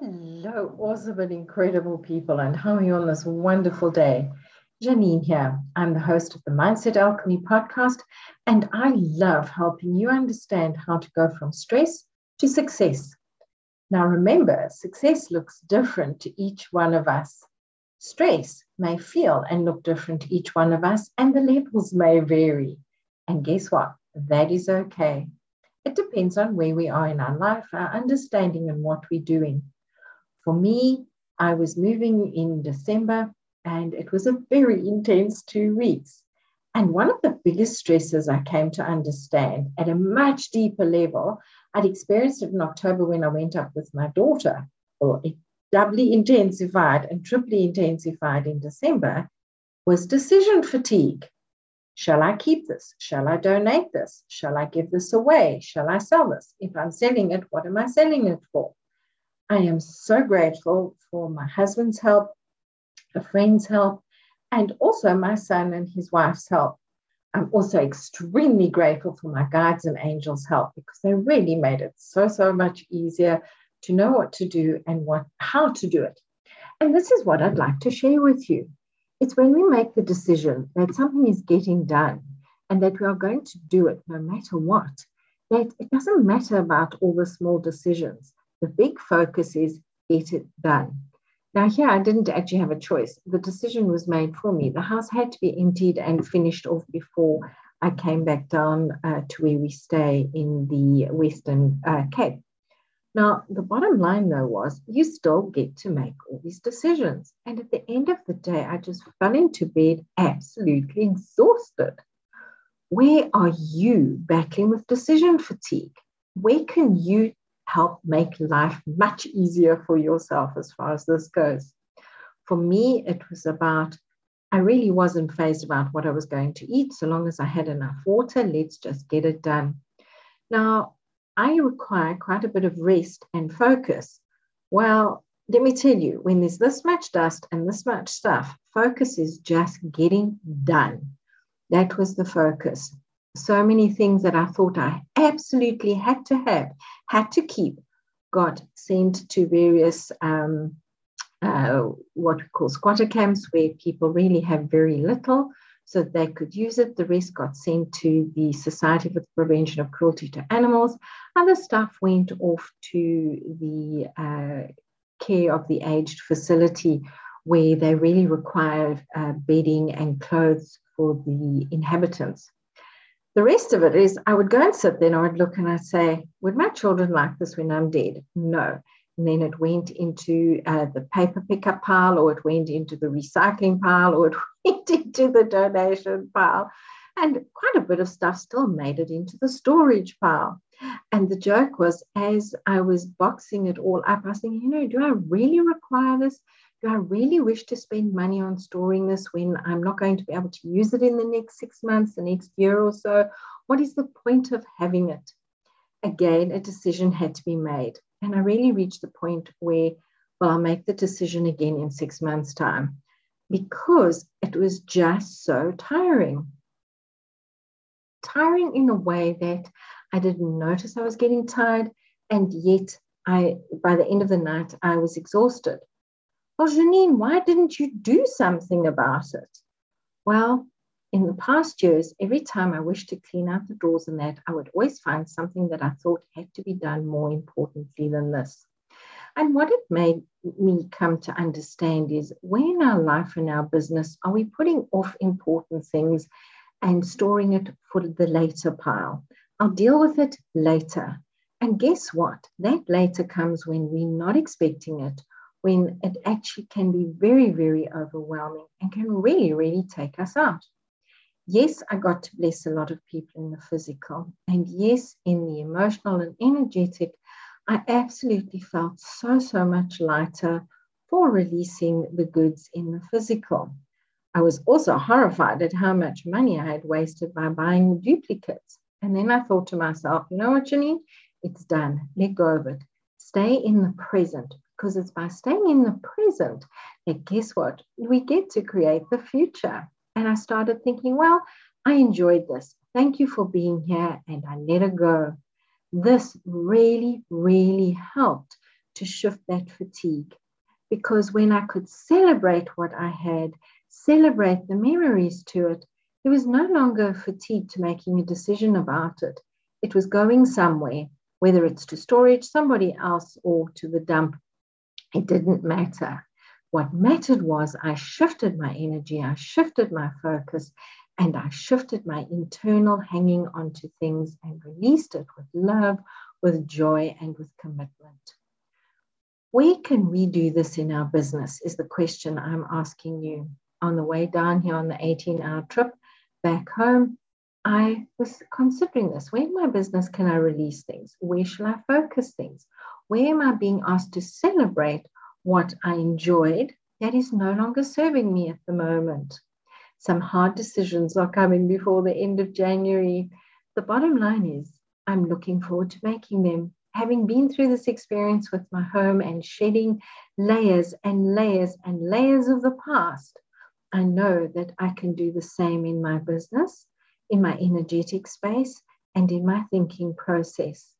Hello, awesome and incredible people, and how are you on this wonderful day? Janine here. I'm the host of the Mindset Alchemy podcast, and I love helping you understand how to go from stress to success. Now, remember, success looks different to each one of us. Stress may feel and look different to each one of us, and the levels may vary. And guess what? That is okay. It depends on where we are in our life, our understanding, and what we're doing. For me, I was moving in December and it was a very intense two weeks. And one of the biggest stresses I came to understand at a much deeper level, I'd experienced it in October when I went up with my daughter. Well, it doubly intensified and triply intensified in December, was decision fatigue. Shall I keep this? Shall I donate this? Shall I give this away? Shall I sell this? If I'm selling it, what am I selling it for? I am so grateful for my husband's help, a friend's help, and also my son and his wife's help. I'm also extremely grateful for my guides and angels' help because they really made it so, so much easier to know what to do and what how to do it. And this is what I'd like to share with you. It's when we make the decision that something is getting done and that we are going to do it no matter what, that it doesn't matter about all the small decisions. The big focus is get it done. Now, here I didn't actually have a choice. The decision was made for me. The house had to be emptied and finished off before I came back down uh, to where we stay in the Western uh, Cape. Now, the bottom line though was you still get to make all these decisions. And at the end of the day, I just fell into bed absolutely exhausted. Where are you battling with decision fatigue? Where can you help make life much easier for yourself as far as this goes. For me, it was about, I really wasn't fazed about what I was going to eat. So long as I had enough water, let's just get it done. Now, I require quite a bit of rest and focus. Well, let me tell you, when there's this much dust and this much stuff, focus is just getting done. That was the focus so many things that I thought I absolutely had to have, had to keep, got sent to various um, uh, what we call squatter camps where people really have very little so they could use it. The rest got sent to the Society for the Prevention of Cruelty to Animals. Other stuff went off to the uh, care of the aged facility where they really require uh, bedding and clothes for the inhabitants. The rest of it is I would go and sit there and I would look and I'd say, Would my children like this when I'm dead? No. And then it went into uh, the paper pickup pile, or it went into the recycling pile, or it went into the donation pile. And quite a bit of stuff still made it into the storage pile. And the joke was, as I was boxing it all up, I was thinking, you know, do I really require this? Do I really wish to spend money on storing this when I'm not going to be able to use it in the next six months, the next year or so? What is the point of having it? Again, a decision had to be made. And I really reached the point where, well, I'll make the decision again in six months' time because it was just so tiring. Tiring in a way that I didn't notice I was getting tired, and yet I, by the end of the night, I was exhausted. Well, Janine, why didn't you do something about it? Well, in the past years, every time I wished to clean out the drawers and that, I would always find something that I thought had to be done more importantly than this. And what it made me come to understand is when in our life and our business are we putting off important things and storing it for the later pile? I'll deal with it later. And guess what? That later comes when we're not expecting it when it actually can be very, very overwhelming and can really, really take us out. Yes, I got to bless a lot of people in the physical. And yes, in the emotional and energetic, I absolutely felt so, so much lighter for releasing the goods in the physical. I was also horrified at how much money I had wasted by buying duplicates. And then I thought to myself, you know what, Janine? It's done. Let go of it. Stay in the present because it's by staying in the present that guess what? We get to create the future. And I started thinking, well, I enjoyed this. Thank you for being here. And I let it go. This really, really helped to shift that fatigue. Because when I could celebrate what I had, celebrate the memories to it, it was no longer fatigue to making a decision about it. It was going somewhere, whether it's to storage, somebody else, or to the dump. It didn't matter. What mattered was I shifted my energy, I shifted my focus, and I shifted my internal hanging onto things and released it with love, with joy, and with commitment. Where can we do this in our business? Is the question I'm asking you. On the way down here on the 18 hour trip, back home, I was considering this. Where in my business can I release things? Where shall I focus things? Where am I being asked to celebrate what I enjoyed that is no longer serving me at the moment? Some hard decisions are coming before the end of January. The bottom line is, I'm looking forward to making them. Having been through this experience with my home and shedding layers and layers and layers of the past, I know that I can do the same in my business, in my energetic space, and in my thinking process.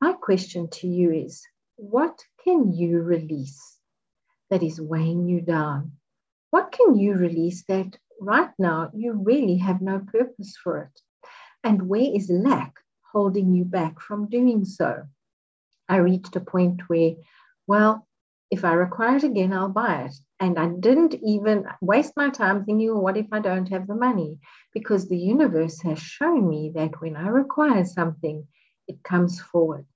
My question to you is what can you release that is weighing you down? What can you release that right now you really have no purpose for it? And where is lack holding you back from doing so? I reached a point where, well, if I require it again, I'll buy it. And I didn't even waste my time thinking, well, what if I don't have the money? Because the universe has shown me that when I require something, it comes forward.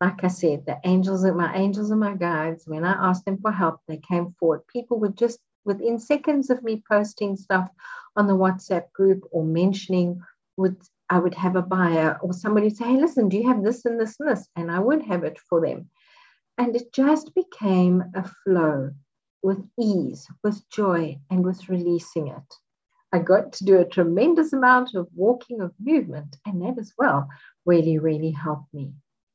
Like I said, the angels are my angels and my guides. When I asked them for help, they came forward. People would just within seconds of me posting stuff on the WhatsApp group or mentioning would I would have a buyer or somebody say, Hey, listen, do you have this and this and this? And I would have it for them. And it just became a flow with ease, with joy, and with releasing it. I got to do a tremendous amount of walking, of movement, and that as well really, really helped me.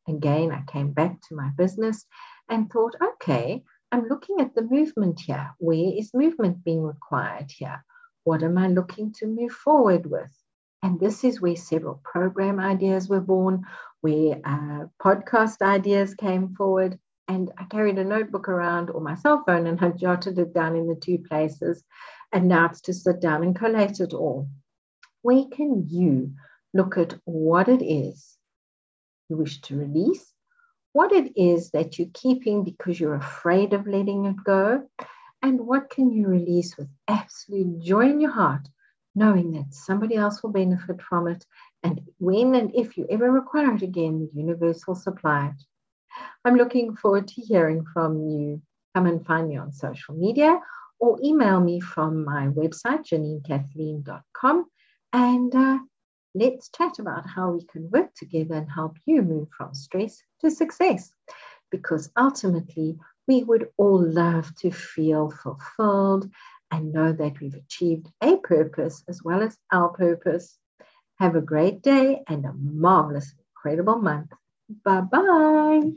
Again, I came back to my business and thought, okay, I'm looking at the movement here. Where is movement being required here? What am I looking to move forward with? And this is where several program ideas were born, where uh, podcast ideas came forward, and I carried a notebook around or my cell phone and had jotted it down in the two places. And now it's to sit down and collate it all. Where can you look at what it is you wish to release, what it is that you're keeping because you're afraid of letting it go, and what can you release with absolute joy in your heart, knowing that somebody else will benefit from it. And when and if you ever require it again, the universe will supply it. I'm looking forward to hearing from you. Come and find me on social media or email me from my website, JanineKathleen.com, and uh, let's chat about how we can work together and help you move from stress to success. Because ultimately, we would all love to feel fulfilled and know that we've achieved a purpose as well as our purpose. Have a great day and a marvelous, incredible month. Bye bye.